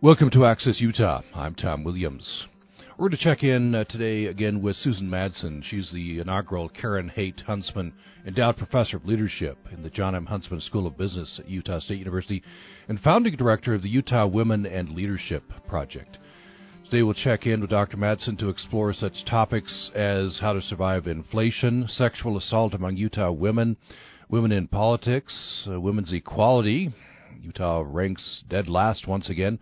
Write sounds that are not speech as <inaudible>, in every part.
Welcome to Access Utah. I'm Tom Williams. We're going to check in uh, today again with Susan Madsen. She's the inaugural Karen Haight Huntsman Endowed Professor of Leadership in the Jon M. Huntsman School of Business at Utah State University and founding director of the Utah Women and Leadership Project. Today we'll check in with Dr. Madsen to explore such topics as how to survive inflation, sexual assault among Utah women, women in politics, uh, women's equality. Utah ranks dead last once again.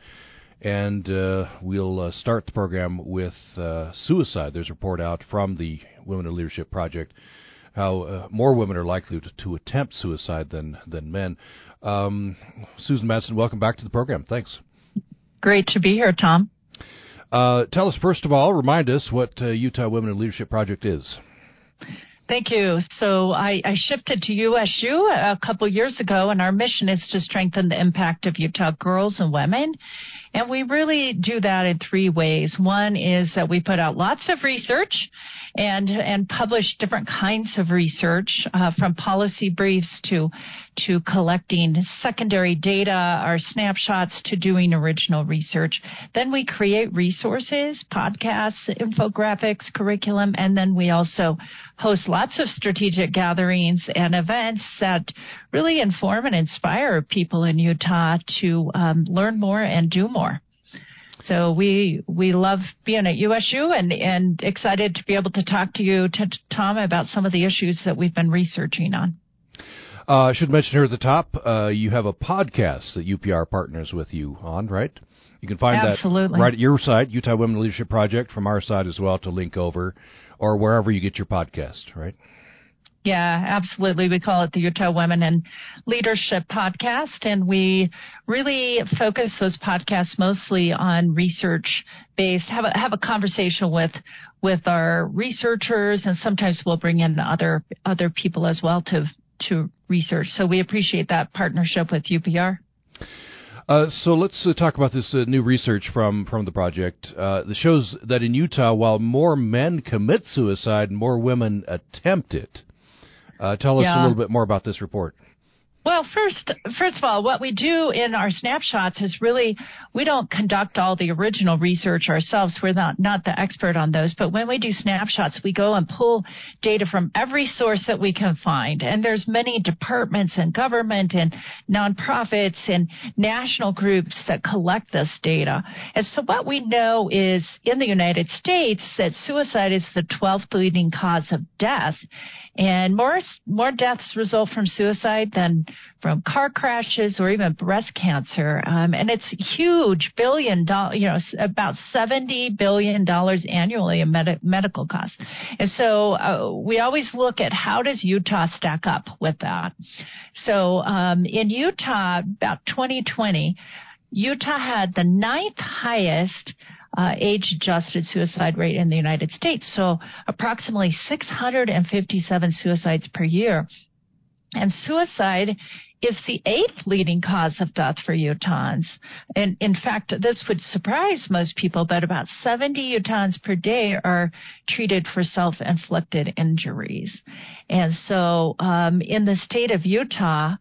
And uh, we'll uh, start the program with uh, suicide. There's a report out from the Women in Leadership Project how uh, more women are likely to, to, attempt suicide than than men. Um, Susan Madsen, welcome back to the program. Thanks. Great to be here, Tom. Uh, tell us, first of all, remind us what uh, Utah Women in Leadership Project is. Thank you. So I, I, shifted to USU a couple years ago, and our mission is to strengthen the impact of Utah girls and women. And we really do that in three ways. One is that we put out lots of research and and publish different kinds of research uh, from policy briefs to to collecting secondary data, our snapshots to doing original research. Then we create resources, podcasts, infographics, curriculum, and then we also host lots of strategic gatherings and events that really inform and inspire people in Utah to um, learn more and do more. So we we love being at USU and and excited to be able to talk to you, to Tom, about some of the issues that we've been researching on. Uh, I should mention here at the top, uh, you have a podcast that UPR partners with you on, right? You can find Absolutely. that right at your site, Utah Women Leadership Project, from our side as well to link over, or wherever you get your podcast, right? Yeah, absolutely. We call it the Utah Women and Leadership Podcast, and we really focus those podcasts mostly on research based. Have a have a conversation with with our researchers, and sometimes we'll bring in other other people as well to to research. So we appreciate that partnership with UPR. Uh, so let's uh, talk about this uh, new research from from the project uh, that shows that in Utah, while more men commit suicide, more women attempt it. Uh, tell us yeah. a little bit more about this report. Well, first, first of all, what we do in our snapshots is really we don't conduct all the original research ourselves. We're not not the expert on those, but when we do snapshots, we go and pull data from every source that we can find. And there's many departments and government and nonprofits and national groups that collect this data. And so what we know is in the United States that suicide is the 12th leading cause of death, and more more deaths result from suicide than from car crashes or even breast cancer. Um, and it's huge, billion dollar, you know, about seventy billion dollars annually in med- medical costs. And so uh, we always look at how does Utah stack up with that. So um, in Utah, about 2020. Utah had the ninth highest uh, age adjusted suicide rate in the United States. So approximately 657 suicides per year. And suicide is the eighth leading cause of death for Utahns. And in fact, this would surprise most people, but about 70 Utahns per day are treated for self-inflicted injuries. And so, um, in the state of Utah,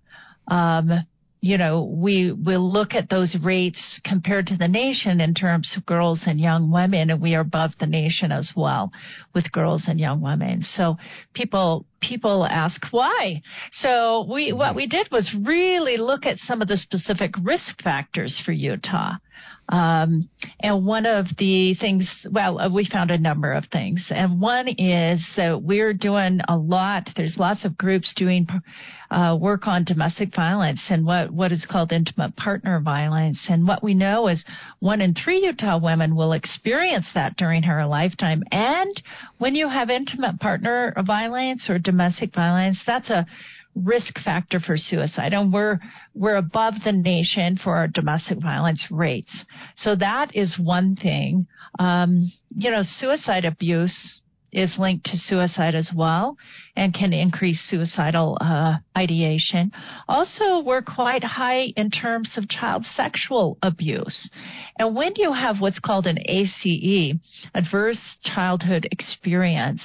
um, you know, we will look at those rates compared to the nation in terms of girls and young women, and we are above the nation as well with girls and young women. So people people ask why. So we what we did was really look at some of the specific risk factors for Utah. Um, and one of the things, well, uh, we found a number of things. And one is we're doing a lot, there's lots of groups doing uh, work on domestic violence and what, what is called intimate partner violence. And what we know is one in three Utah women will experience that during her lifetime. And when you have intimate partner violence or domestic violence, that's a risk factor for suicide and we're we're above the nation for our domestic violence rates so that is one thing um, you know suicide abuse is linked to suicide as well and can increase suicidal uh, ideation. Also, we're quite high in terms of child sexual abuse. And when you have what's called an ACE, adverse childhood experience,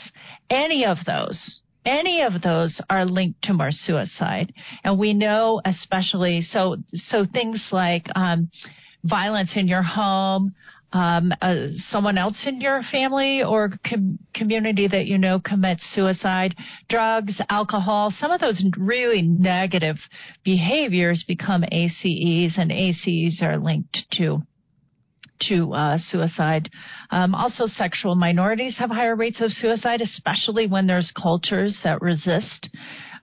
any of those, any of those are linked to more suicide. And we know especially so so things like um, violence in your home, um, uh, someone else in your family or com- community that you know commits suicide, drugs, alcohol, some of those really negative behaviors become ACEs, and ACEs are linked to to uh, suicide. Um, also, sexual minorities have higher rates of suicide, especially when there's cultures that resist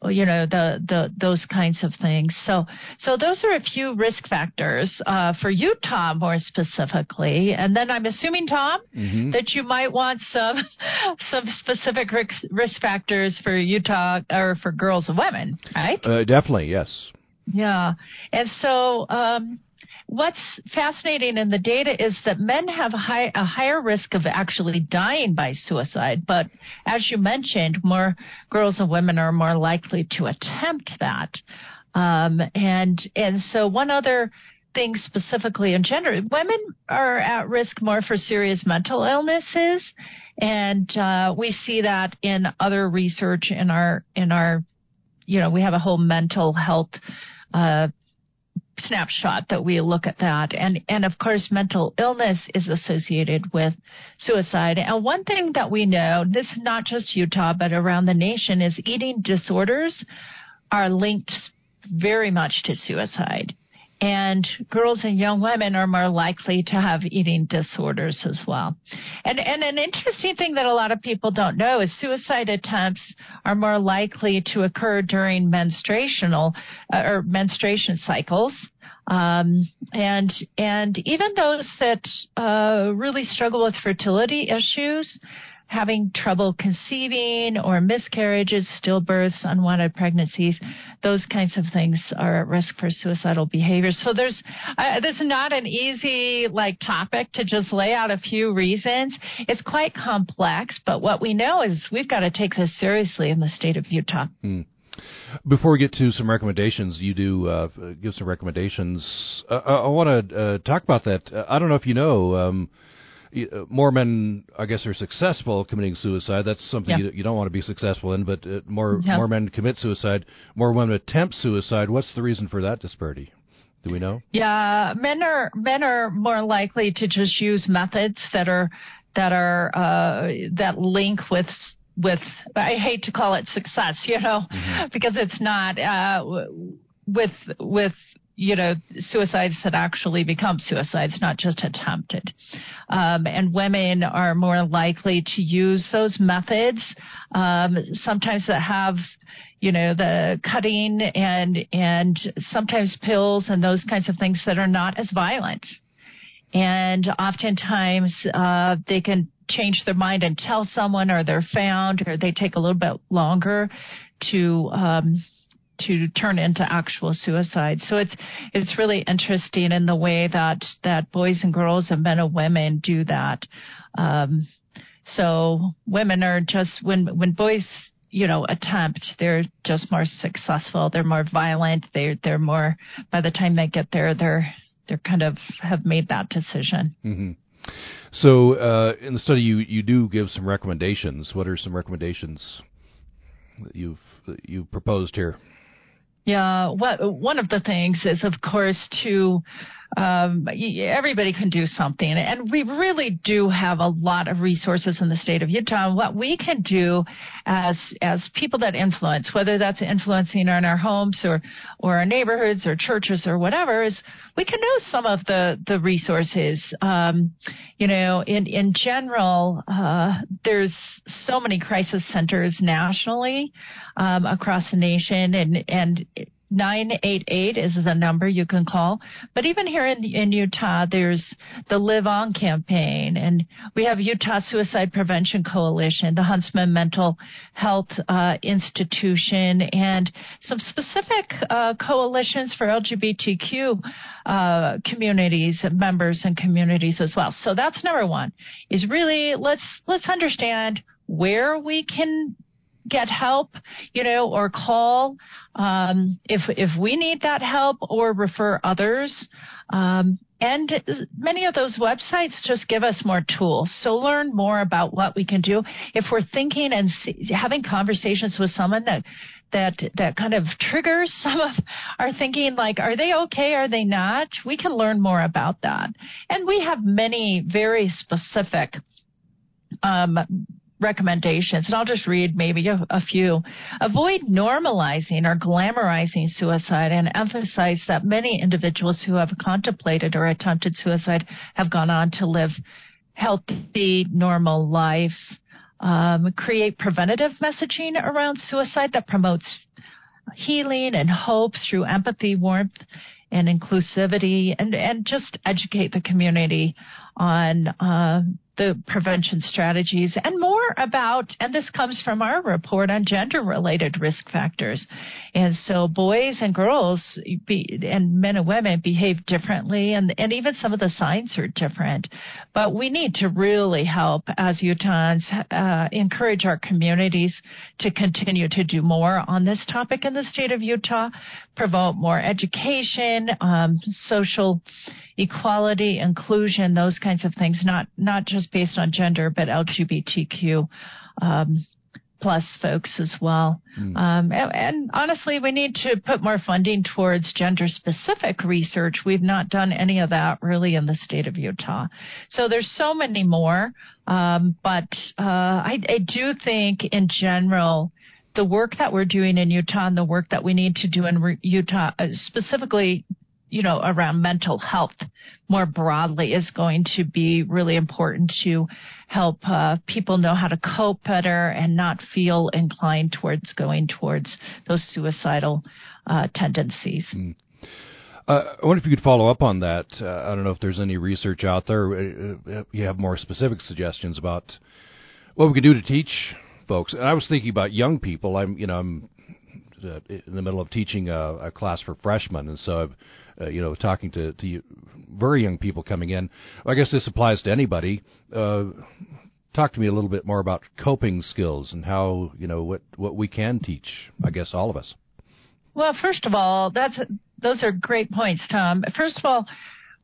you know the the those kinds of things. So so those are a few risk factors uh, for utah more specifically. And then i'm assuming tom mm-hmm. that you might want some <laughs> some specific risk factors for utah or for girls and women right? Uh, definitely yes. Yeah. And so um what's fascinating in the data is that men have a, high, a higher risk of actually dying by suicide, but as you mentioned, more girls and women are more likely to attempt that. Um, and and so one other thing specifically in gender, women are at risk more for serious mental illnesses, and uh, we see that in other research in our in our, you know, we have a whole mental health. Uh, snapshot that we look at that. And, and of course, mental illness is associated with suicide. And one thing that we know, this is not just Utah, but around the nation, is eating disorders are linked very much to suicide. And girls and young women are more likely to have eating disorders as well. And, and an interesting thing that a lot of people don't know is suicide attempts are more likely to occur during menstruational uh, or menstruation cycles. Um, and and even those that uh, really struggle with fertility issues having trouble conceiving or miscarriages, stillbirths, unwanted pregnancies, those kinds of things are at risk for suicidal behavior. So there's, uh, this is not an easy like topic to just lay out a few reasons. It's quite complex, but what we know is we've got to take this seriously in the state of Utah. Mm. Before we get to some recommendations, you do uh, give some recommendations. Uh, I want to uh, talk about that. Uh, I don't know if you know. Um, uh, more men, I guess, are successful committing suicide. That's something yeah. you, you, don't want to be successful in. But uh, more yeah. more men commit suicide. More women attempt suicide. What's the reason for that disparity? Do we know? Yeah, men are men are more likely to just use methods that are that are uh, that link with with I hate to call it success, you know, mm-hmm. because it's not uh, with with you know, suicides that actually become suicides, not just attempted. Um, and women are more likely to use those methods, um, sometimes that have, you know, the cutting and, and sometimes pills and those kinds of things that are not as violent. And oftentimes, uh, they can change their mind and tell someone or they're found or they take a little bit longer to, um, to turn into actual suicide. So it's it's really interesting in the way that that boys and girls and men and women do that. Um, so women are just when when boys you know attempt they're just more successful they're more violent they're they're more by the time they get there they're they're kind of have made that decision mm-hmm. so uh, in the study you you do give some recommendations what are some recommendations that you've that you proposed here yeah, what, one of the things is, of course, to um, everybody can do something. And we really do have a lot of resources in the state of Utah. And what we can do as, as people that influence, whether that's influencing in our homes or, or our neighborhoods or churches or whatever, is we can know some of the, the resources. Um, you know, in, in general, uh, there's so many crisis centers nationally, um, across the nation and, and 988 is the number you can call. But even here in, in Utah, there's the Live On campaign, and we have Utah Suicide Prevention Coalition, the Huntsman Mental Health uh, Institution, and some specific uh, coalitions for LGBTQ uh, communities, members, and communities as well. So that's number one. Is really let's let's understand where we can get help, you know, or call um, if if we need that help or refer others. Um, and many of those websites just give us more tools. So learn more about what we can do. If we're thinking and see, having conversations with someone that that that kind of triggers <laughs> some of our thinking like are they okay are they not we can learn more about that and we have many very specific um, recommendations, and I'll just read maybe a, a, few. Avoid normalizing or glamorizing suicide and emphasize that many individuals who have contemplated or attempted suicide have gone on to live healthy, normal lives. Um, create preventative messaging around suicide that promotes healing and hope through empathy, warmth, and inclusivity, and, and just educate the community on uh, the prevention strategies and more about, and this comes from our report on gender related risk factors. And so boys and girls be, and men and women behave differently and, and even some of the signs are different. But we need to really help as Utahns uh, encourage our communities to continue to do more on this topic in the state of Utah, promote more education, um, social equality, inclusion, those kinds of things, not not just based on gender, but LGBTQ um, plus folks as well. Mm. Um, and, and, honestly, we need to put more funding towards gender specific research. We've not done any of that really in the state of Utah. So there's so many more. Um, but uh, I, I do think in general, the work that we're doing in Utah and the work that we need to do in re- Utah, uh, specifically you know, around mental health more broadly is going to be really important to help uh, people know how to cope better and not feel inclined towards going towards those suicidal uh, tendencies. Mm. Uh, I wonder if you could follow up on that. Uh, I don't know if there's any research out there. Uh, uh, you have more specific suggestions about what we could do to teach folks. And I was thinking about young people. I'm, you know, I'm in the middle of teaching a, a class for freshmen, and so I've uh, you know, talking to, to very young people coming in. I guess this applies to anybody. Uh, talk to me a little bit more about coping skills and how you know what what we can teach. I guess all of us. Well, first of all, that's those are great points, Tom. First of all,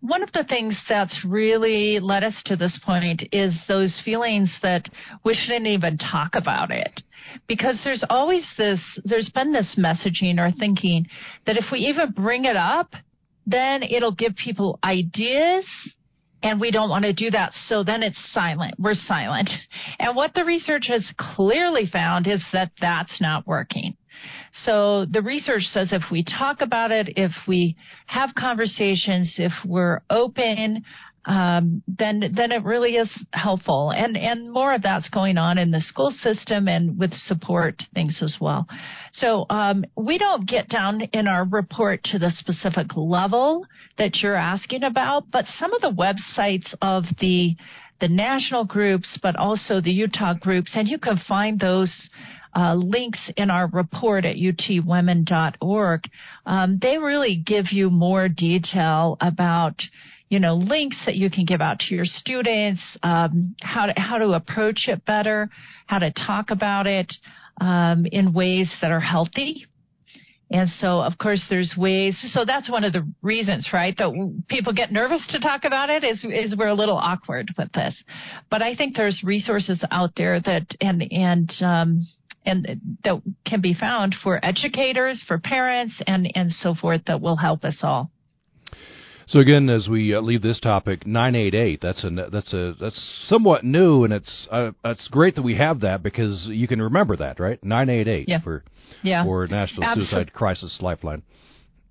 one of the things that's really led us to this point is those feelings that we shouldn't even talk about it. Because there's always this, there's been this messaging or thinking that if we even bring it up, then it'll give people ideas and we don't want to do that. So then it's silent. We're silent. <laughs> And what the research has clearly found is that that's not working. So the research says if we talk about it, if we have conversations, if we're open, um, then then it really is helpful. And and more of that's going on in the school system and with support things as well. So um, we don't get down in our report to the specific level that you're asking about, but some of the websites of the the national groups, but also the Utah groups, and you can find those uh, links in our report at utwomen.org. Um, they really give you more detail about you know, links that you can give out to your students, um, how to how to approach it better, how to talk about it um, in ways that are healthy. And so, of course, there's ways. So that's one of the reasons, right? That people get nervous to talk about it is is we're a little awkward with this. But I think there's resources out there that and and um, and that can be found for educators, for parents, and and so forth that will help us all. So again, as we uh, leave this topic, nine eight eight. That's a that's a that's somewhat new, and it's uh, it's great that we have that because you can remember that, right? Nine eight eight for yeah. for National Absol- Suicide Crisis Lifeline.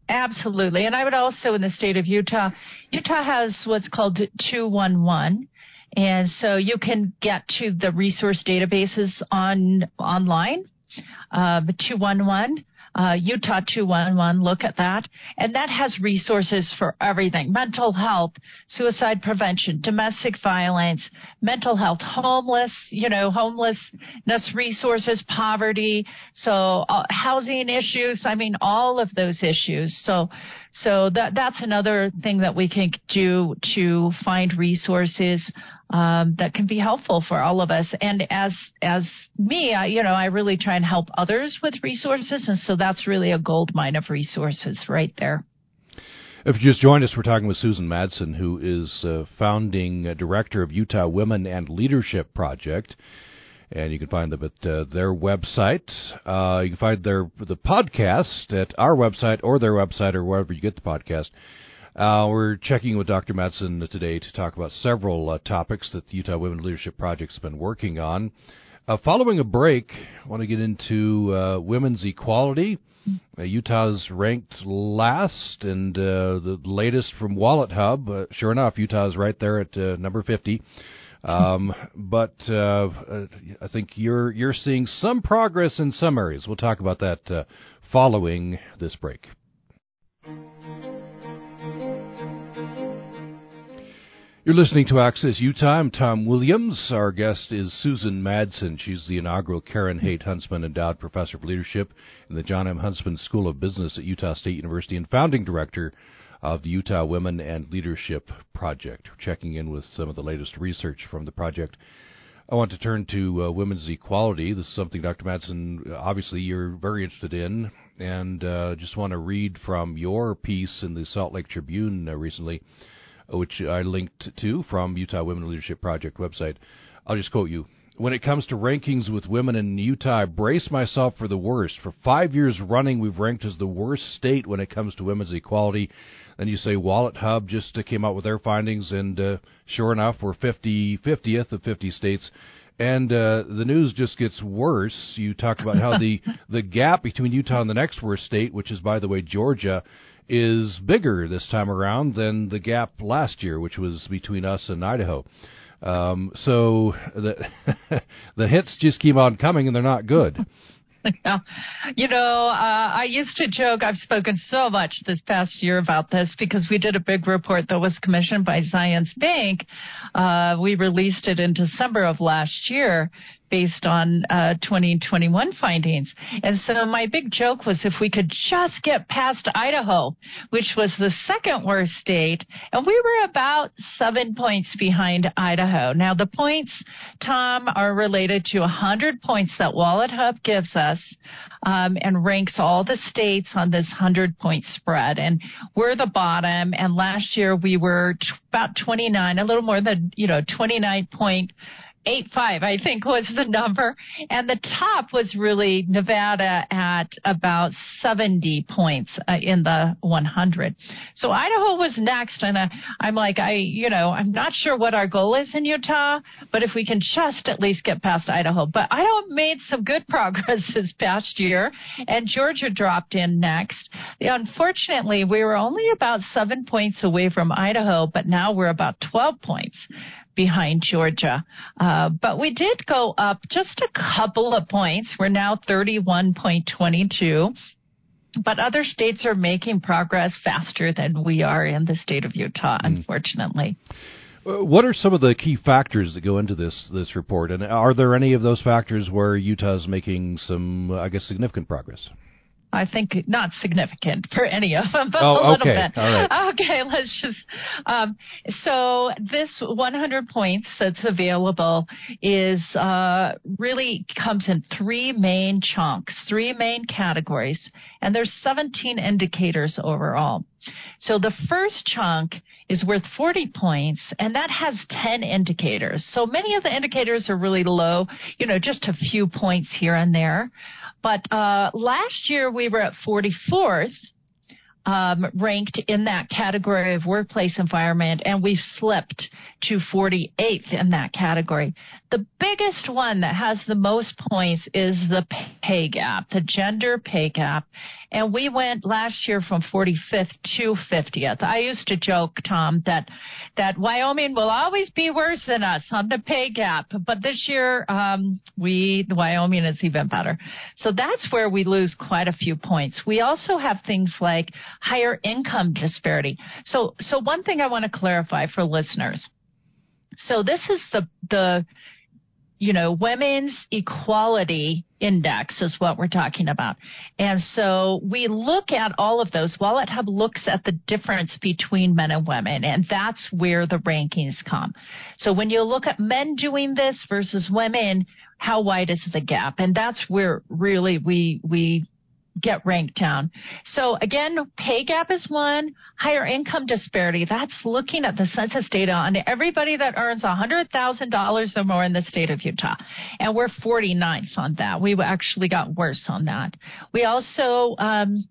Absolutely, and I would also in the state of Utah, Utah has what's called two one one. And so you can get to the resource databases on online, uh, 211 uh, Utah 211, look at that. And that has resources for everything mental health, suicide prevention, domestic violence, mental health, homeless, you know, homelessness resources, poverty, so uh, housing issues. I mean, all of those issues. So, so that that's another thing that we can do to find resources um, that can be helpful for all of us. And as as me, I, you know, I really try and help others with resources, and so that's really a gold mine of resources right there. If you just joined us, we're talking with Susan Madsen, who is uh, founding uh, director of Utah Women and Leadership Project. And you can find them at uh, their website. Uh, you can find their the podcast at our website or their website or wherever you get the podcast. Uh, we're checking with Dr. Madsen today to talk about several uh, topics that the Utah Women Leadership Project has been working on. Uh, following a break, I want to get into uh, women's equality. Utah's ranked last, and the latest from Wallet Hub. Sure enough, Utah is right there at number 50. Um, but uh, I think you're you're seeing some progress in some areas. We'll talk about that uh, following this break. You're listening to Access Utah. I'm Tom Williams. Our guest is Susan Madsen. She's the inaugural Karen Haight Huntsman Endowed Professor of Leadership in the Jon M. Huntsman School of Business at Utah State University and founding director of the Utah Women and Leadership Project. Checking in with some of the latest research from the project. I want to turn to uh, women's equality. This is something, Dr. Madsen, obviously you're very interested in, and uh, just want to read from your piece in the Salt Lake Tribune uh, recently which I linked to from Utah Women Leadership Project website. I'll just quote you. When it comes to rankings with women in Utah, I brace myself for the worst. For five years running, we've ranked as the worst state when it comes to women's equality. Then you say Wallet Hub just came out with their findings, and uh, sure enough, we're 50, 50th of 50 states. And uh, the news just gets worse. You talk about how the <laughs> the gap between Utah and the next worst state, which is by the way Georgia, is bigger this time around than the gap last year, which was between us and Idaho. Um, so the <laughs> the hits just keep on coming, and they're not good. <laughs> You know, uh, I used to joke, I've spoken so much this past year about this because we did a big report that was commissioned by Zions Bank. Uh, we released it in December of last year based on uh, 2021 findings. And so my big joke was if we could just get past Idaho, which was the second worst state, and we were about seven points behind Idaho. Now the points, Tom, are related to 100 points that Wallet Hub gives us um, and ranks all the states on this 100 point spread. And we're the bottom. And last year we were t- about 29, a little more than, you know, 29 point eight five, I think was the number, and the top was really Nevada at about seventy points uh, in the one hundred. So Idaho was next, and uh, I'm like, I, you know, I'm not sure what our goal is in Utah, but if we can just at least get past Idaho, but Idaho made some good <laughs> progress this past year, and Georgia dropped in next. Unfortunately, we were only about seven points away from Idaho, but now we're about twelve points behind Georgia. Uh, but we did go up just a couple of points. We're now 31.22. But other states are making progress faster than we are in the state of Utah, mm. unfortunately. Uh, what are some of the key factors that go into this this report, and are there any of those factors where Utah is making some, I guess, significant progress? I think not significant for any of them, but oh, a little okay. bit. All right. Okay, <laughs> let's just. Um, so this 100 points that's available is uh, really comes in three main chunks, three main categories, and there's 17 indicators overall. So the first chunk is worth 40 points, and that has 10 indicators. So many of the indicators are really low, you know, just a few points here and there. But uh, last year we were at 44th. Um, ranked in that category of workplace environment, and we slipped to 48th in that category. The biggest one that has the most points is the pay gap, the gender pay gap. And we went last year from 45th to 50th. I used to joke, Tom, that, that Wyoming will always be worse than us on the pay gap. But this year, um, we, Wyoming is even better. So that's where we lose quite a few points. We also have things like higher income disparity. So, so one thing I want to clarify for listeners. So this is the, the, you know, women's equality index is what we're talking about. And so we look at all of those. Wallet Hub looks at the difference between men and women, and that's where the rankings come. So when you look at men doing this versus women, how wide is the gap? And that's where really we, we get ranked down. So again, pay gap is one, higher income disparity. That's looking at the census data on everybody that earns $100,000 or more in the state of Utah. And we're 49th on that. We actually got worse on that. We also, um,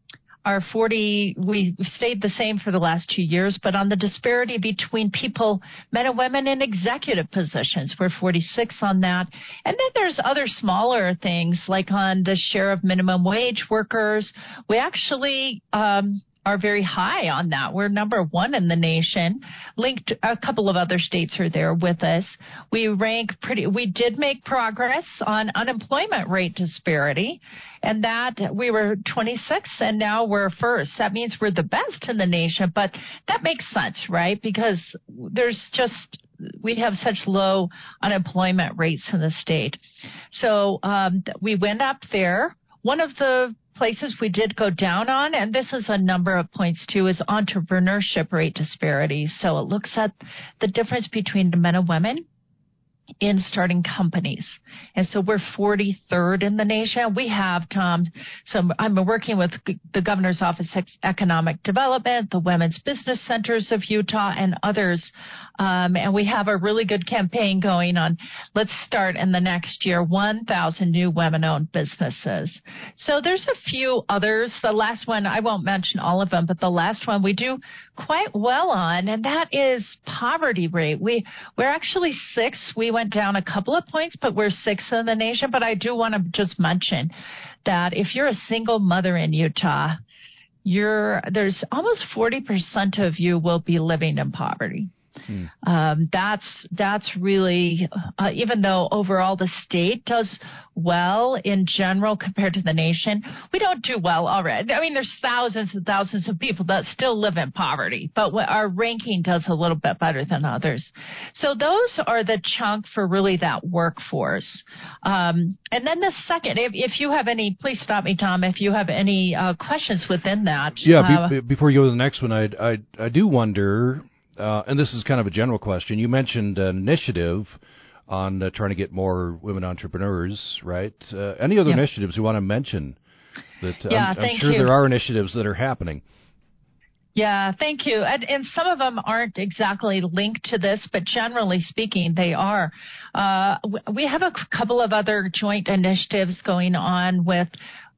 are 40, we stayed the same for the last two years, but on the disparity between people, men and women in executive positions, we're 46 on that. And then there's other smaller things like on the share of minimum wage workers. We actually, um, are very high on that. We're number one in the nation. Linked, a couple of other states are there with us. We rank pretty, we did make progress on unemployment rate disparity and that we were 26 and now we're first. That means we're the best in the nation, but that makes sense, right? Because there's just, we have such low unemployment rates in the state. So um, we went up there. One of the places we did go down on, and this is a number of points too, is entrepreneurship rate disparity. So it looks at the difference between men and women in starting companies. And so we're 43rd in the nation. We have, Tom, so I'm working with the Governor's Office of Economic Development, the Women's Business Centers of Utah, and others. Um, and we have a really good campaign going on. Let's start in the next year 1,000 new women owned businesses. So there's a few others. The last one, I won't mention all of them, but the last one we do quite well on, and that is poverty rate. We, we're actually six. We went down a couple of points, but we're six in the nation. But I do want to just mention that if you're a single mother in Utah, you're there's almost 40% of you will be living in poverty. Hmm. Um, that's that's really uh, even though overall the state does well in general compared to the nation, we don't do well already. I mean, there's thousands and thousands of people that still live in poverty, but our ranking does a little bit better than others. So those are the chunk for really that workforce. Um, and then the second, if, if, you have any, please stop me, Tom. If you have any uh, questions within that. Yeah. Uh, be, before you go to the next one, I I, I do wonder uh, and this is kind of a general question. You mentioned an initiative on uh, trying to get more women entrepreneurs, right? Uh, any other initiatives you want to mention? That yeah, I'm, I'm sure you. there are initiatives that are happening. Yeah, thank you. And, and, some of them aren't exactly linked to this, but generally speaking, they are. Uh, we have a couple of other joint initiatives going on with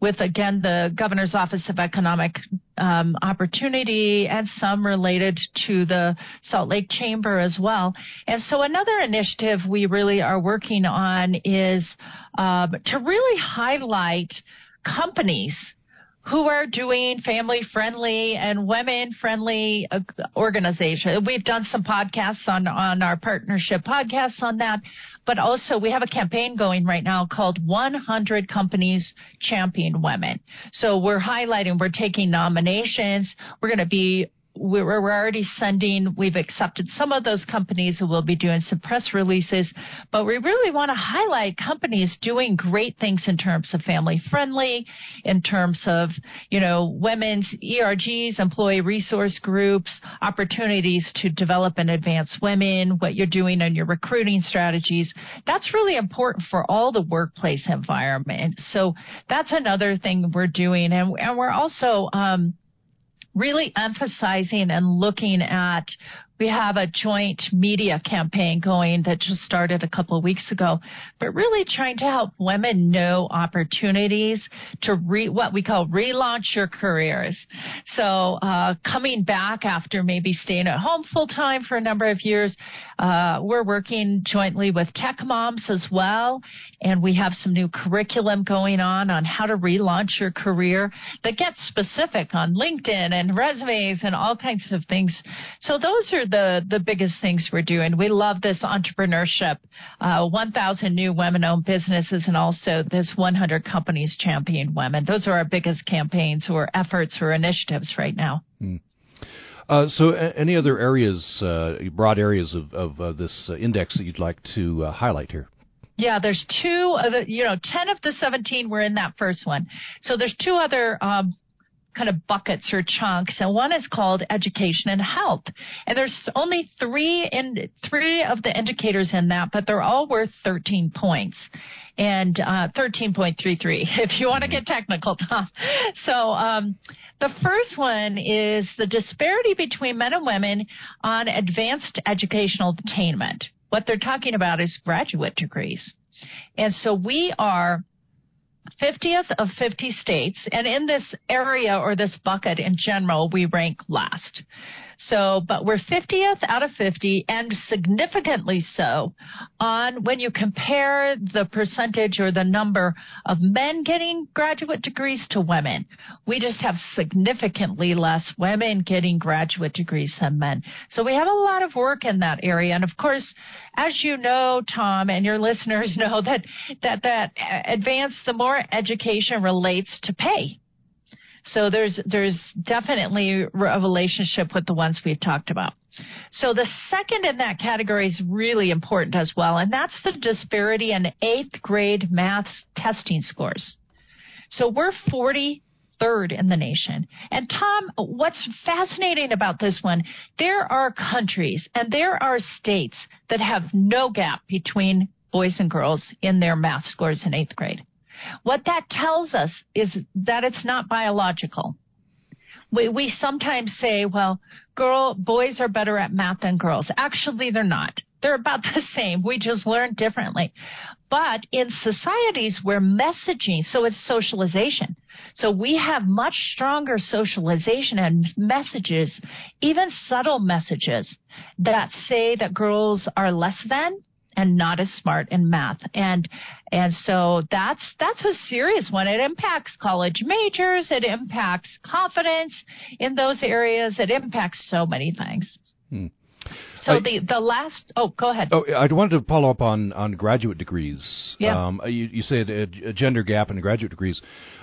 with again the governor's office of economic um, opportunity and some related to the Salt Lake Chamber as well. And so another initiative we really are working on is uh, to really highlight companies who are doing family friendly and women friendly uh, organization. We've done some podcasts on, on our partnership podcasts on that, but also we have a campaign going right now called 100 Companies Champion Women. So we're highlighting, we're taking nominations. We're going to be we're already sending, we've accepted some of those companies who will be doing some press releases, but we really want to highlight companies doing great things in terms of family friendly, in terms of, you know, women's ERGs, employee resource groups, opportunities to develop and advance women, what you're doing on your recruiting strategies. That's really important for all the workplace environment. So that's another thing we're doing. And, and we're also, um, really emphasizing and looking at we have a joint media campaign going that just started a couple of weeks ago, but really trying to help women know opportunities to re, what we call relaunch your careers. So, uh, coming back after maybe staying at home full time for a number of years, uh, we're working jointly with tech moms as well. And we have some new curriculum going on on how to relaunch your career that gets specific on LinkedIn and resumes and all kinds of things. So those are the, the biggest things we're doing. We love this entrepreneurship, uh, 1,000 new women owned businesses and also this 100 companies champion women. Those are our biggest campaigns or efforts or initiatives right now. Hmm. Uh, so, a- any other areas, uh, broad areas of, of uh, this uh, index that you'd like to uh, highlight here? Yeah, there's two. The, you know, ten of the seventeen were in that first one. So there's two other um, kind of buckets or chunks, and one is called education and health. And there's only three in three of the indicators in that, but they're all worth 13 points and uh, 13.33 <laughs> if you want to get technical. So um, the first one is the disparity between men and women on advanced educational attainment. What they're talking about is graduate degrees. And so we are 50th of 50 states, and in this area or this bucket in general, we rank last. So, but we're 50th out of 50 and significantly so on when you compare the percentage or the number of men getting graduate degrees to women. We just have significantly less women getting graduate degrees than men. So we have a lot of work in that area. And of course, as you know, Tom, and your listeners <laughs> know that, that, that uh, advanced, the more education relates to pay. So there's there's definitely a relationship with the ones we've talked about. So the second in that category is really important as well, and that's the disparity in eighth grade math testing scores. So we're 43rd in the nation. And Tom, what's fascinating about this one, there are countries and there are states that have no gap between boys and girls in their math scores in eighth grade. What that tells us is that it's not biological. We, we sometimes say, well, girl, boys are better at math than girls. Actually, they're not. They're about <laughs> the same. We just learn differently. But in societies where messaging, so it's socialization. So we have much stronger socialization and messages, even subtle messages that say that girls are less than and not as smart in math. And and so that's that's a serious one. It impacts college majors, it impacts confidence in those areas, it impacts so many things. Hmm. So I, the the last oh go ahead. Oh, I wanted to follow up on on graduate degrees. Yeah. Um, you, you said a, a, gender gap in graduate degrees.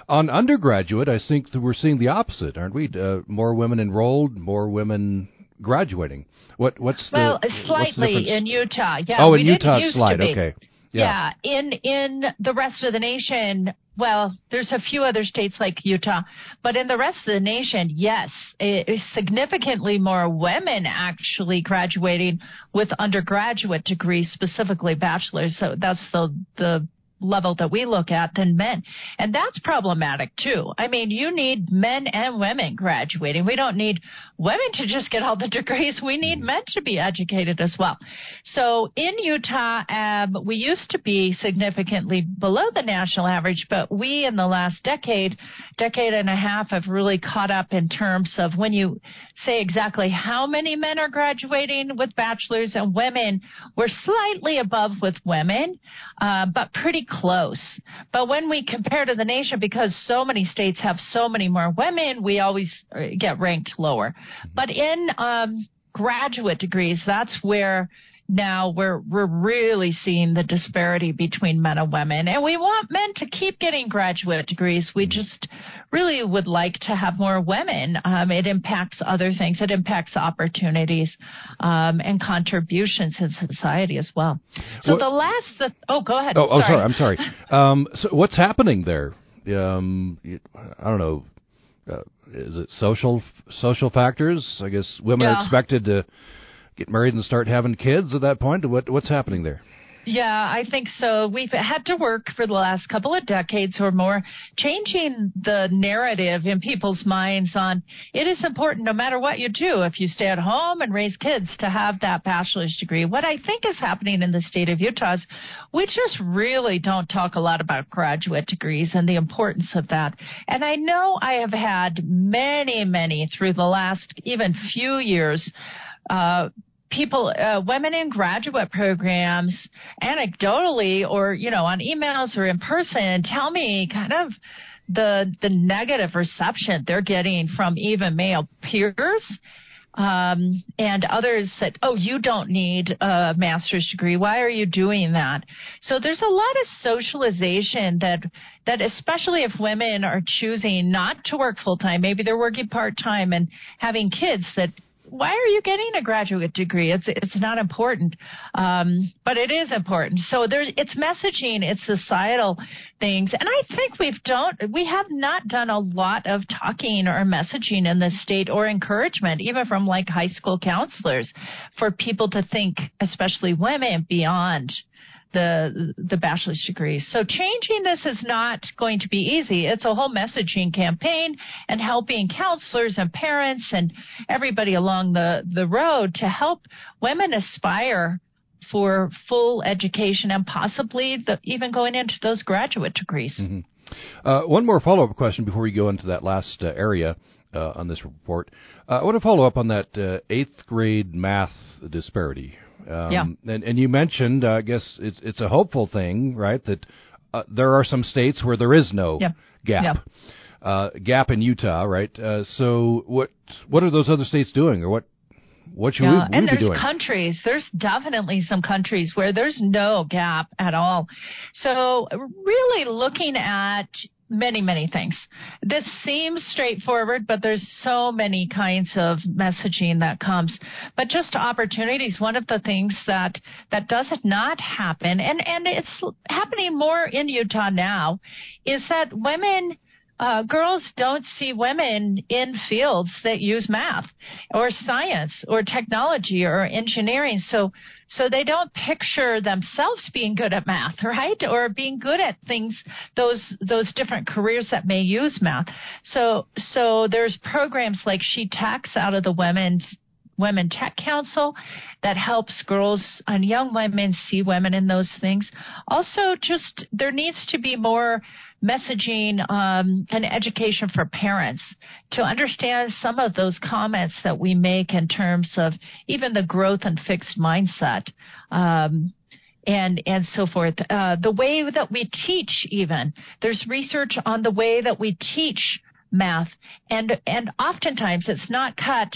On undergraduate, I think that we're seeing the opposite, aren't we? Uh, more women enrolled, more women graduating. What what's well, the slightly in Utah? Yeah. Oh, in Utah, slight. Okay. Yeah. yeah. In in the rest of the nation, well, there's a few other states like Utah, but in the rest of the nation, yes, it, significantly more women actually graduating with undergraduate degrees, specifically bachelors. So that's the the level that we look at than men. And that's problematic too. I mean, you need men and women graduating. We don't need women to just get all the <laughs> degrees. We need men to be educated as well. So in Utah, um, we used to be significantly below the national average, but we in the last decade, decade and a half have really caught up in terms of when you say exactly how many men are graduating with bachelors and women, we're slightly above with women, uh, but pretty close. But when we compare to the nation, because so many states have so many more women, we always uh, get ranked lower. But in um, graduate degrees, that's where now we're we're really seeing the disparity between men and women. And we want men to keep getting graduate degrees. We just really would like to have more women. Um, it impacts other things. It impacts opportunities um, and contributions in society as well. So the last the, oh go ahead. Oh, oh sorry. i'm sorry. <laughs> Um, so what's happening there? Um, i don't know. Uh, is it social social factors? I guess women yeah. are expected to get married and start having kids at that point? What what's happening there? Yeah, I think so. We've had to work for the last couple of decades or more changing the narrative in people's minds on it is important no matter what you do, if you stay at home and raise kids, to have that bachelor's degree. What I think is happening in the state of Utah is we just really don't talk a lot about graduate degrees and the importance of that. And I know I have had many, many through the last even few years. Uh, people, uh, women in graduate programs, anecdotally or you know on emails or in person, tell me kind of the the negative reception they're getting from even male peers. Um, and others said, "Oh, you don't need a master's degree. Why are you doing that?" So there's a lot of socialization that that especially if women are choosing not to work full time, maybe they're working part time and having kids that why are you getting a graduate degree? It's it's not important, um, but it is important. So there's it's messaging, it's societal things, and I think we've don't we have not done a lot of talking or messaging in the state or encouragement, even from like high school counselors, for people to think, especially women, beyond the the bachelor's degrees. So changing this is not going to be easy. It's a whole messaging campaign and helping counselors and parents and everybody along the the road to help women aspire for full education and possibly the, even going into those graduate degrees. Mm-hmm. Uh, one more follow up question before we go into that last uh, area. Uh, on this report, uh, I want to follow up on that uh, eighth grade math disparity um, yeah. And, and you mentioned, uh, I guess it's it's a hopeful thing, right? That uh, there are some states where there is no yeah. gap. Yeah. Uh, gap in Utah, right? Uh, so what what are those other states doing, or what what should yeah, we, we and there's doing? countries, there's definitely some countries where there's no gap at all. So really looking at many, many things. This seems straightforward, but there's so many kinds of messaging that comes. But just opportunities. One of the things that that does not happen, and and it's happening more in Utah now, is that women uh, girls don't see women in fields that use math or science or technology or engineering. So, so they don't picture themselves being good at math, <laughs> right? Or being good at things, those, those different careers that may use math. So, so there's programs like She Techs out of the women's Women Tech Council that helps girls and young women see women in those things. Also, just there needs to be more messaging um, and education for parents to understand some of those comments that we make in terms of even the growth and fixed mindset. Um, and and so forth. Uh, the way that we teach, even there's research on the way that we teach math and and oftentimes it's not cut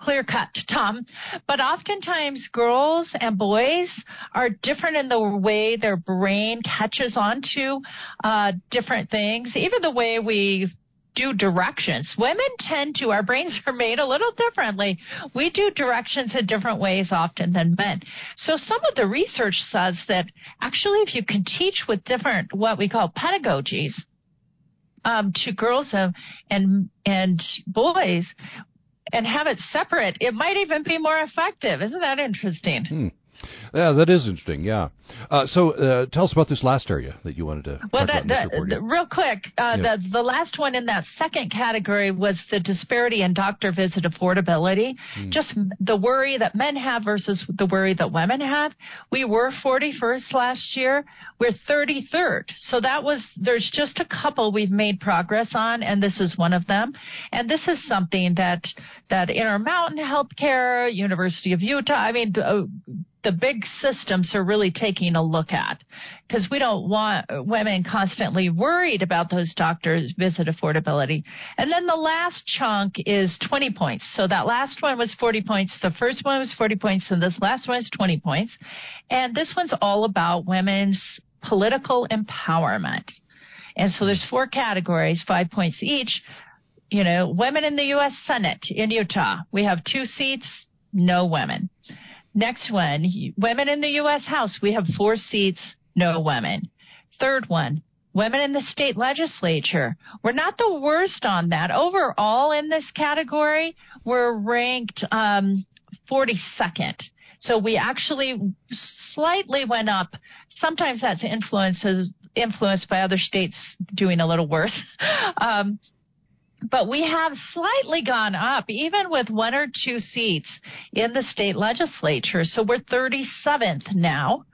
clear cut tom but oftentimes girls and boys are different in the way their brain catches on to uh, different things even the way we do directions. Women tend to, our brains are made a little differently. We do directions in different ways often than men. So some of the research says that actually if you can teach with different, what we call pedagogies, um, to girls and, and and boys and have it separate, it might even be more effective. Isn't that interesting? Hmm. Yeah, that is interesting. Yeah. Uh, so, uh, tell us about this last area that you wanted to. Well, that, that real quick, uh, yeah. the the last one in that second category was the disparity in doctor visit affordability. Mm. Just the worry that men have versus the worry that women have. We were 41st last year. We're 33rd. So that was there's just a couple we've made progress on, and this is one of them. And this is something that that Intermountain Healthcare, University of Utah. I mean. The big systems are really taking a look at because we don't want women constantly worried about those doctors visit affordability. And then the last chunk is 20 points. So that last one was 40 points. The first one was 40 points and this last one is 20 points. And this one's all about women's political empowerment. And so there's four categories, five points each. You know, women in the U.S. Senate in Utah. We have two seats, no women. Next one, women in the U.S. House. We have four seats, no women. Third one, women in the state legislature. We're not the worst on that. Overall in this category, we're ranked um, 42nd. So we actually slightly went up. Sometimes that's influences influenced by other states doing a little worse. <laughs> Um, but we have slightly gone up, even with one or two seats in the state legislature. So we're 37th now,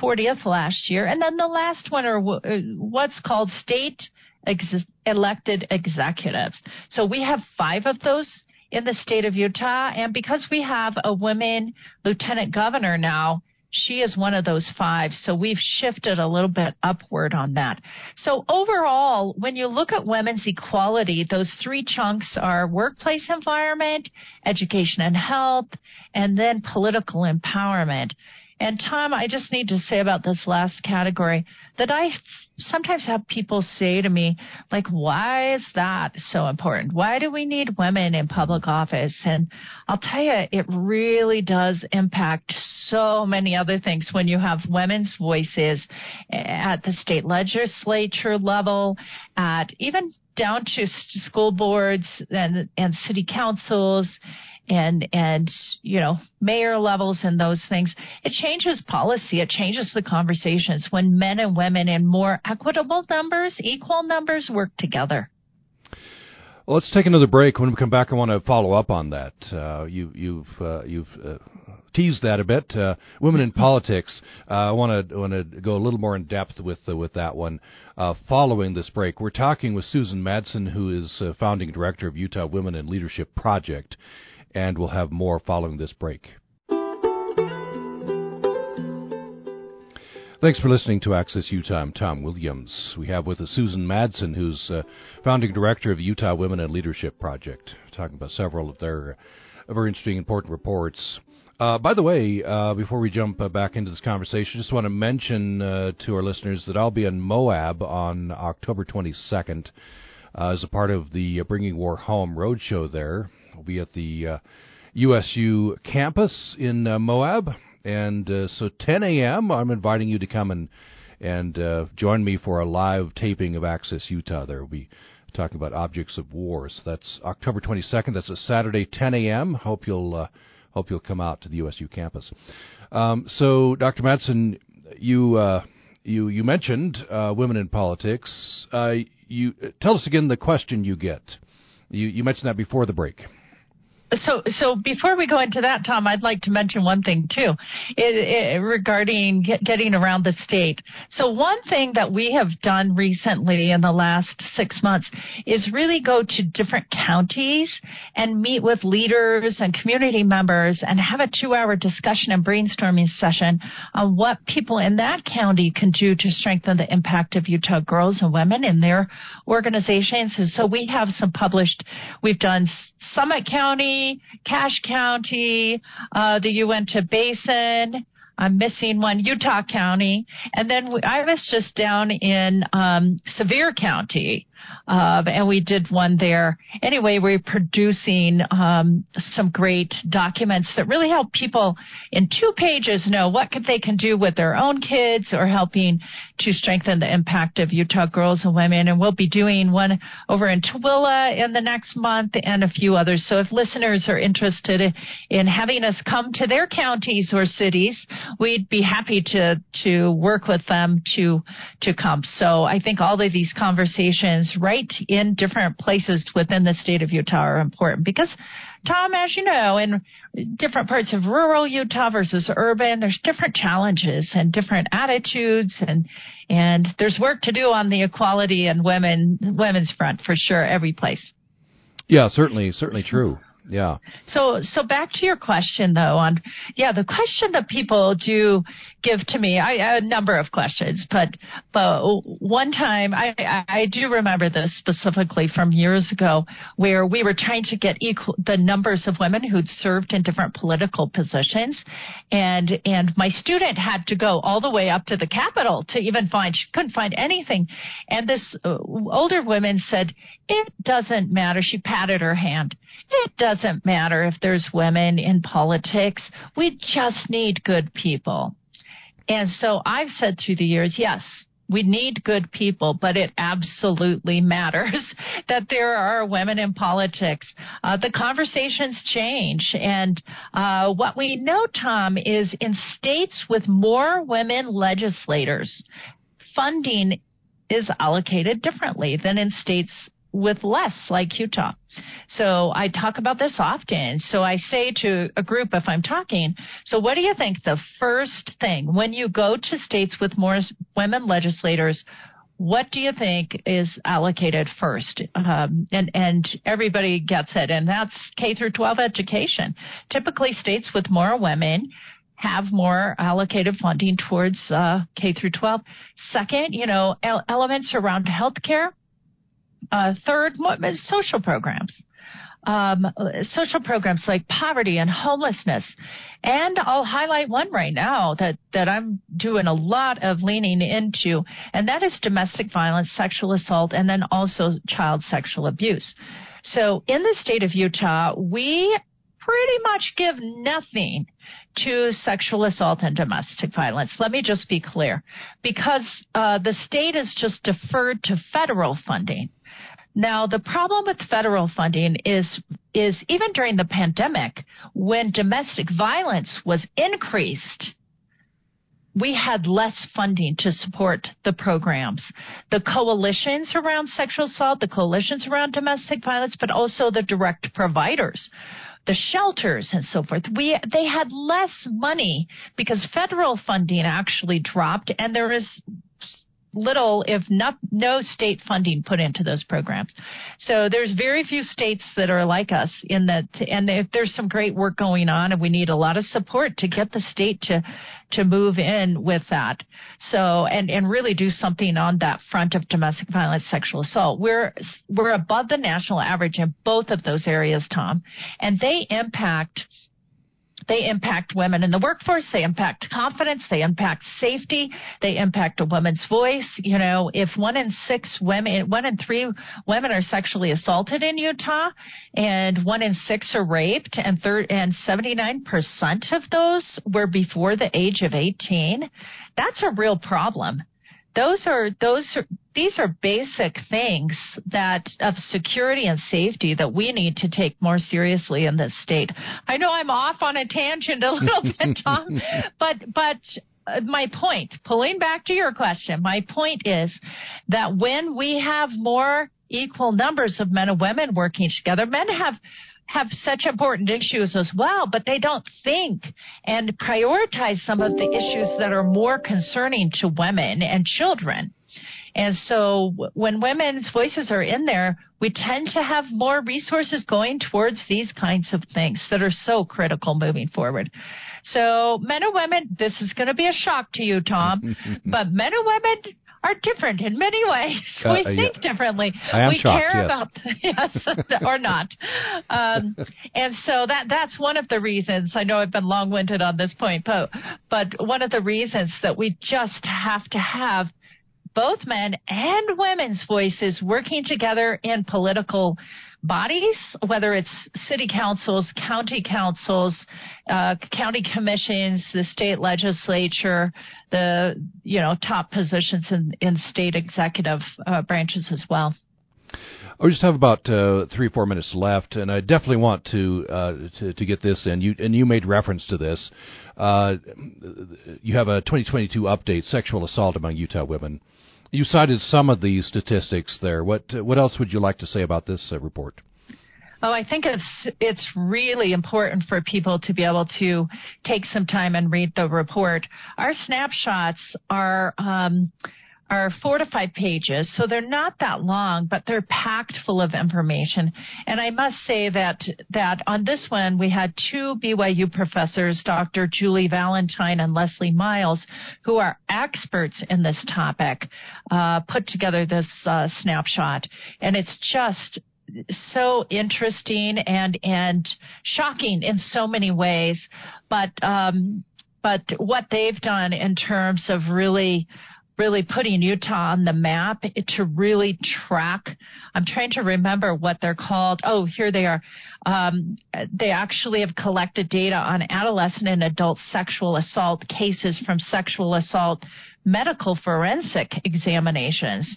40th last year. And then the last one are uh, what's called state ex- elected executives. So we have five of those in the state of Utah. And because we have a woman lieutenant governor now, she is one of those five. So we've shifted a little bit upward on that. So overall, when you look at women's equality, those three chunks are workplace environment, education and health, and then political empowerment. And Tom, I just need to say about this last category that I sometimes have people say to me, like, why is that so important? Why do we need women in public office? And I'll tell you, it really does impact so many other things when you have women's voices at the state legislature level, at even down to school boards and, and city councils and and you know mayor levels and those things it changes policy it changes the conversations when men and women in more equitable numbers equal numbers work together well, let's take another break. When we come back, I want to follow up on that. Uh, you, you've uh, you've uh, teased that a bit. Uh, women in politics. Uh, I want to want to go a little more in depth with uh, with that one. following this break, we're talking with Susan Madsen, who is founding director of Utah Women in Leadership Project, and we'll have more following this break. Thanks for listening to Access Utah. I'm Tom Williams. We have with us Susan Madsen, who's uh, founding director of Utah Women in Leadership Project, talking about several of their uh, very interesting, important reports. Uh, by the way, uh, before we jump uh, back into this conversation, just want to mention uh, to our listeners that I'll be in Moab on October 22nd as a part of the Bringing War Home roadshow there. I'll be at the USU campus in Moab and uh, so 10 a.m. I'm inviting you to come and and uh, join me for a live taping of Access Utah. There will be talking about objects of war. So that's October 22nd. That's a Saturday, 10 a.m. Hope you'll uh, hope you'll come out to the USU campus. Um, so, Dr. Madsen, you uh, you you mentioned uh, women in politics. Uh, you tell us again the question you get. You you mentioned that before the break so so before we go into that, Tom, I'd like to mention one thing too, it, it, regarding get, getting around the state. So one thing that we have done recently in the last six months is really go to different counties and meet with leaders and community members and have a two-hour discussion and brainstorming session on what people in that county can do to strengthen the impact of Utah girls and women in their organizations. And so we have some published. We've done Summit County, Cache County, uh, the Uinta Basin. I'm missing one, Utah County, and then I was just down in um, Sevier County, uh, and we did one there. Anyway, we're producing um, some great documents that really help people in two pages know what they can do with their own kids or helping to strengthen the impact of Utah girls and women. And we'll be doing one over in Tooele in the next month and a few others. So if listeners are interested in having us come to their counties or cities, we'd be happy to to work with them to to come. So I think all of these conversations right in different places within the state of Utah are important because, Tom, as you know, in different parts of rural Utah versus urban, there's different challenges and different attitudes and and there's work to do on the equality and women women's front for sure every place. Yeah, certainly, certainly true. Yeah. So so back to your question though on yeah the question that people do give to me I a number of questions but but one time I I do remember this specifically from years ago where we were trying to get equal the numbers of women who'd served in different political positions and and my student had to go all the way up to the Capitol to even find she couldn't find anything and this uh, older woman said it doesn't matter she patted her hand it doesn't matter if there's women in politics. We just need good people. And so I've said through the years, yes, we need good people, but it absolutely <laughs> matters that there are women in politics. Uh, the conversations change. And uh, what we know, Tom, is in states with more women legislators, funding is allocated differently than in states with less, like Utah. So I talk about this often. So I say to a group if I'm talking, so what do you think the first thing when you go to states with more women legislators, what do you think is allocated first? Um, and and everybody gets it, and that's K through 12 education. Typically, states with more women have more allocated funding towards uh, K through 12. Second, you know, elements around healthcare uh, third, social programs. um, social programs like poverty and homelessness. And I'll highlight one right now that, that I'm doing a lot of leaning into, and that is domestic violence, sexual assault, and then also child sexual abuse. So in the state of Utah, we pretty much give nothing to sexual assault and domestic violence. Let me just be clear, because uh, the state is just deferred to federal funding. Now, the problem with federal funding is is even during the pandemic, when domestic violence was increased, we had less funding to support the programs. The coalitions around sexual assault, the coalitions around domestic violence, but also the direct providers the shelters and so forth. We they had less money because federal funding actually dropped, and there is little, if not no state funding put into those programs. So there's very few states that are like us in that, and if there's some great work going on, and we need a lot of support to get the state to to move in with that. So and and really do something on that front of domestic violence, sexual assault. We're we're above the national average in both of those areas, Tom, and they impact they impact women in the workforce. They impact confidence. They impact safety. They impact a woman's voice. You know, if one in six women, one in three women are sexually assaulted in Utah, and one in six are raped, and third and 79% of those were before the age of 18, that's a real problem those are those are these are basic things that of security and safety that we need to take more seriously in this state. I know I'm off on a tangent a little bit, <laughs> Tom, but but uh, my point, pulling back to your question, my point is that when we have more equal numbers of men and women working together, men have have such important issues as well, but they don't think and prioritize some of the issues that are more concerning to women and children. And so when women's voices are in there, we tend to have more resources going towards these kinds of things that are so critical moving forward. So men and women, this is going to be a shock to you, Tom, <laughs> but men and women are different in many ways. Uh, we think yeah. differently. I am we shocked, care yes. about <laughs> yes or not. Um, and so that that's one of the reasons. I know I've been long-winded on this point, but but one of the reasons that we just have to have both men and women's voices working together in political bodies, whether it's city councils, county councils, uh, county commissions, the state legislature, the you know top positions in, in state executive uh, branches as well. We just have about uh, three, four minutes left, and I definitely want to, uh, to to get this in. You and you made reference to this. Uh, you have a 2022 update: sexual assault among Utah women. You cited some of these statistics there. What what else would you like to say about this uh, report? Oh, I think it's it's really important for people to be able to take some time and read the report. Our snapshots are um, are four to five pages, so they're not that long, but they're packed full of information. And I must say that that on this one we had two BYU professors, Dr. Julie Valentine and Leslie Miles, who are experts in this topic, uh, put together this uh, snapshot, and it's just so interesting and and shocking in so many ways but um but what they've done in terms of really really putting Utah on the map to really track. I'm trying to remember what they're called. Oh, here they are. Um, they actually have collected data on adolescent and adult sexual assault cases from sexual assault medical forensic examinations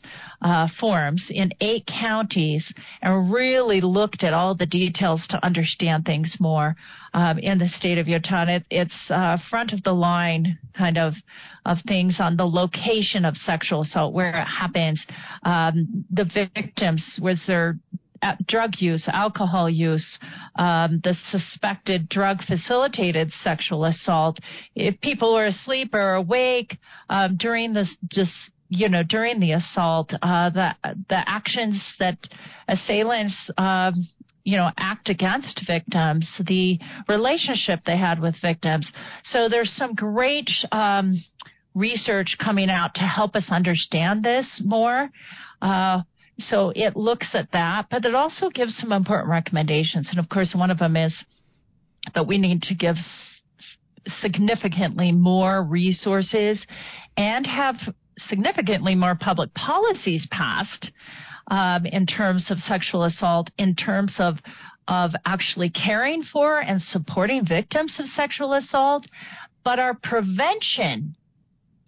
uh, forms in eight counties and really looked at all the details to understand things more um, in the state of Utah. It, it's uh, front of the line kind of of things on the location of sexual assault, where it happens, um, the victims, was there drug use, alcohol use, um, the suspected drug facilitated sexual assault. If people are asleep or awake um, during this, just you know, during the assault, uh, the the actions that assailants, um, you know, act against victims, the relationship they had with victims. So there's some great um, research coming out to help us understand this more. Uh, So it looks at that, but it also gives some important recommendations. And of course, one of them is that we need to give significantly more resources and have significantly more public policies passed um, in terms of sexual assault, in terms of of actually caring for and supporting victims of sexual assault, but our prevention,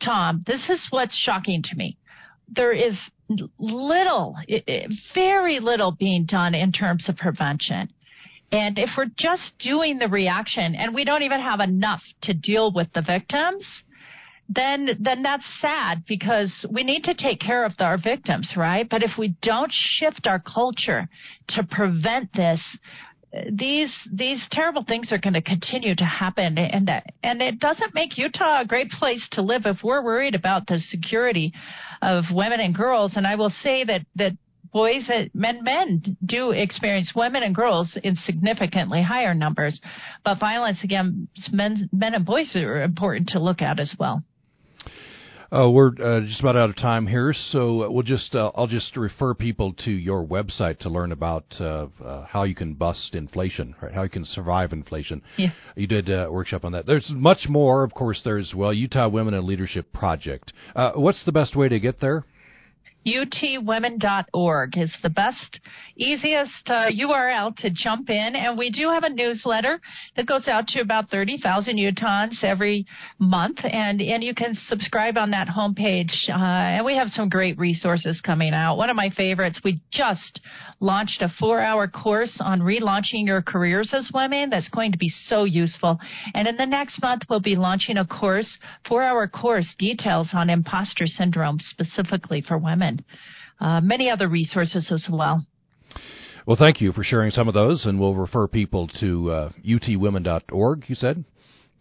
Tom, this is what's shocking to me. There is little, eh, eh, very little being done in terms of prevention. And if we're just doing the reaction and we don't even have enough to deal with the victims, then then that's sad because we need to take care of our victims, right? But if we don't shift our culture to prevent this, these these terrible things are going to continue to happen and that and it doesn't make Utah a great place to live if we're worried about the security of women and girls. And I will say that that boys and men men do experience women and girls in significantly higher numbers. But violence against men men and boys are important to look at as well uh, we're uh, just about out of time here, so we'll just uh, I'll just refer people to your website to learn about uh, uh, how you can bust inflation, right? How you can survive inflation. Yeah. You did a workshop on that. There's much more, of course. There's well Utah Women in Leadership Project. what's the best way to get there? utwomen.org is the best, easiest uh, URL to jump in. And we do have a newsletter that goes out to about 30,000 Utahns every month. And, and you can subscribe on that homepage. Uh, and we have some great resources coming out. One of my favorites, we just launched a four hour course on relaunching your careers as women that's going to be so useful. And in the next month, we'll be launching a course, four hour course, details on imposter syndrome specifically for women and uh, many other resources as well. Well, thank you for sharing some of those, and we'll refer people to uh, utwomen.org, you said?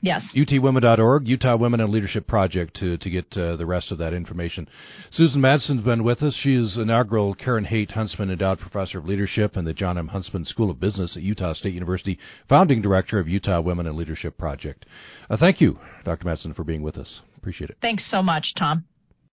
Yes. UTWomen.org, Utah Women and Leadership Project to, to get uh, the rest of that information. Susan Madsen's been with us. She is inaugural Karen Haight Huntsman Endowed Professor of Leadership in the Jon M. Huntsman School of Business at Utah State University, founding director of Utah Women and Leadership Project. Uh, thank you, Dr. Madsen, for being with us. Appreciate it. Thanks so much, Tom.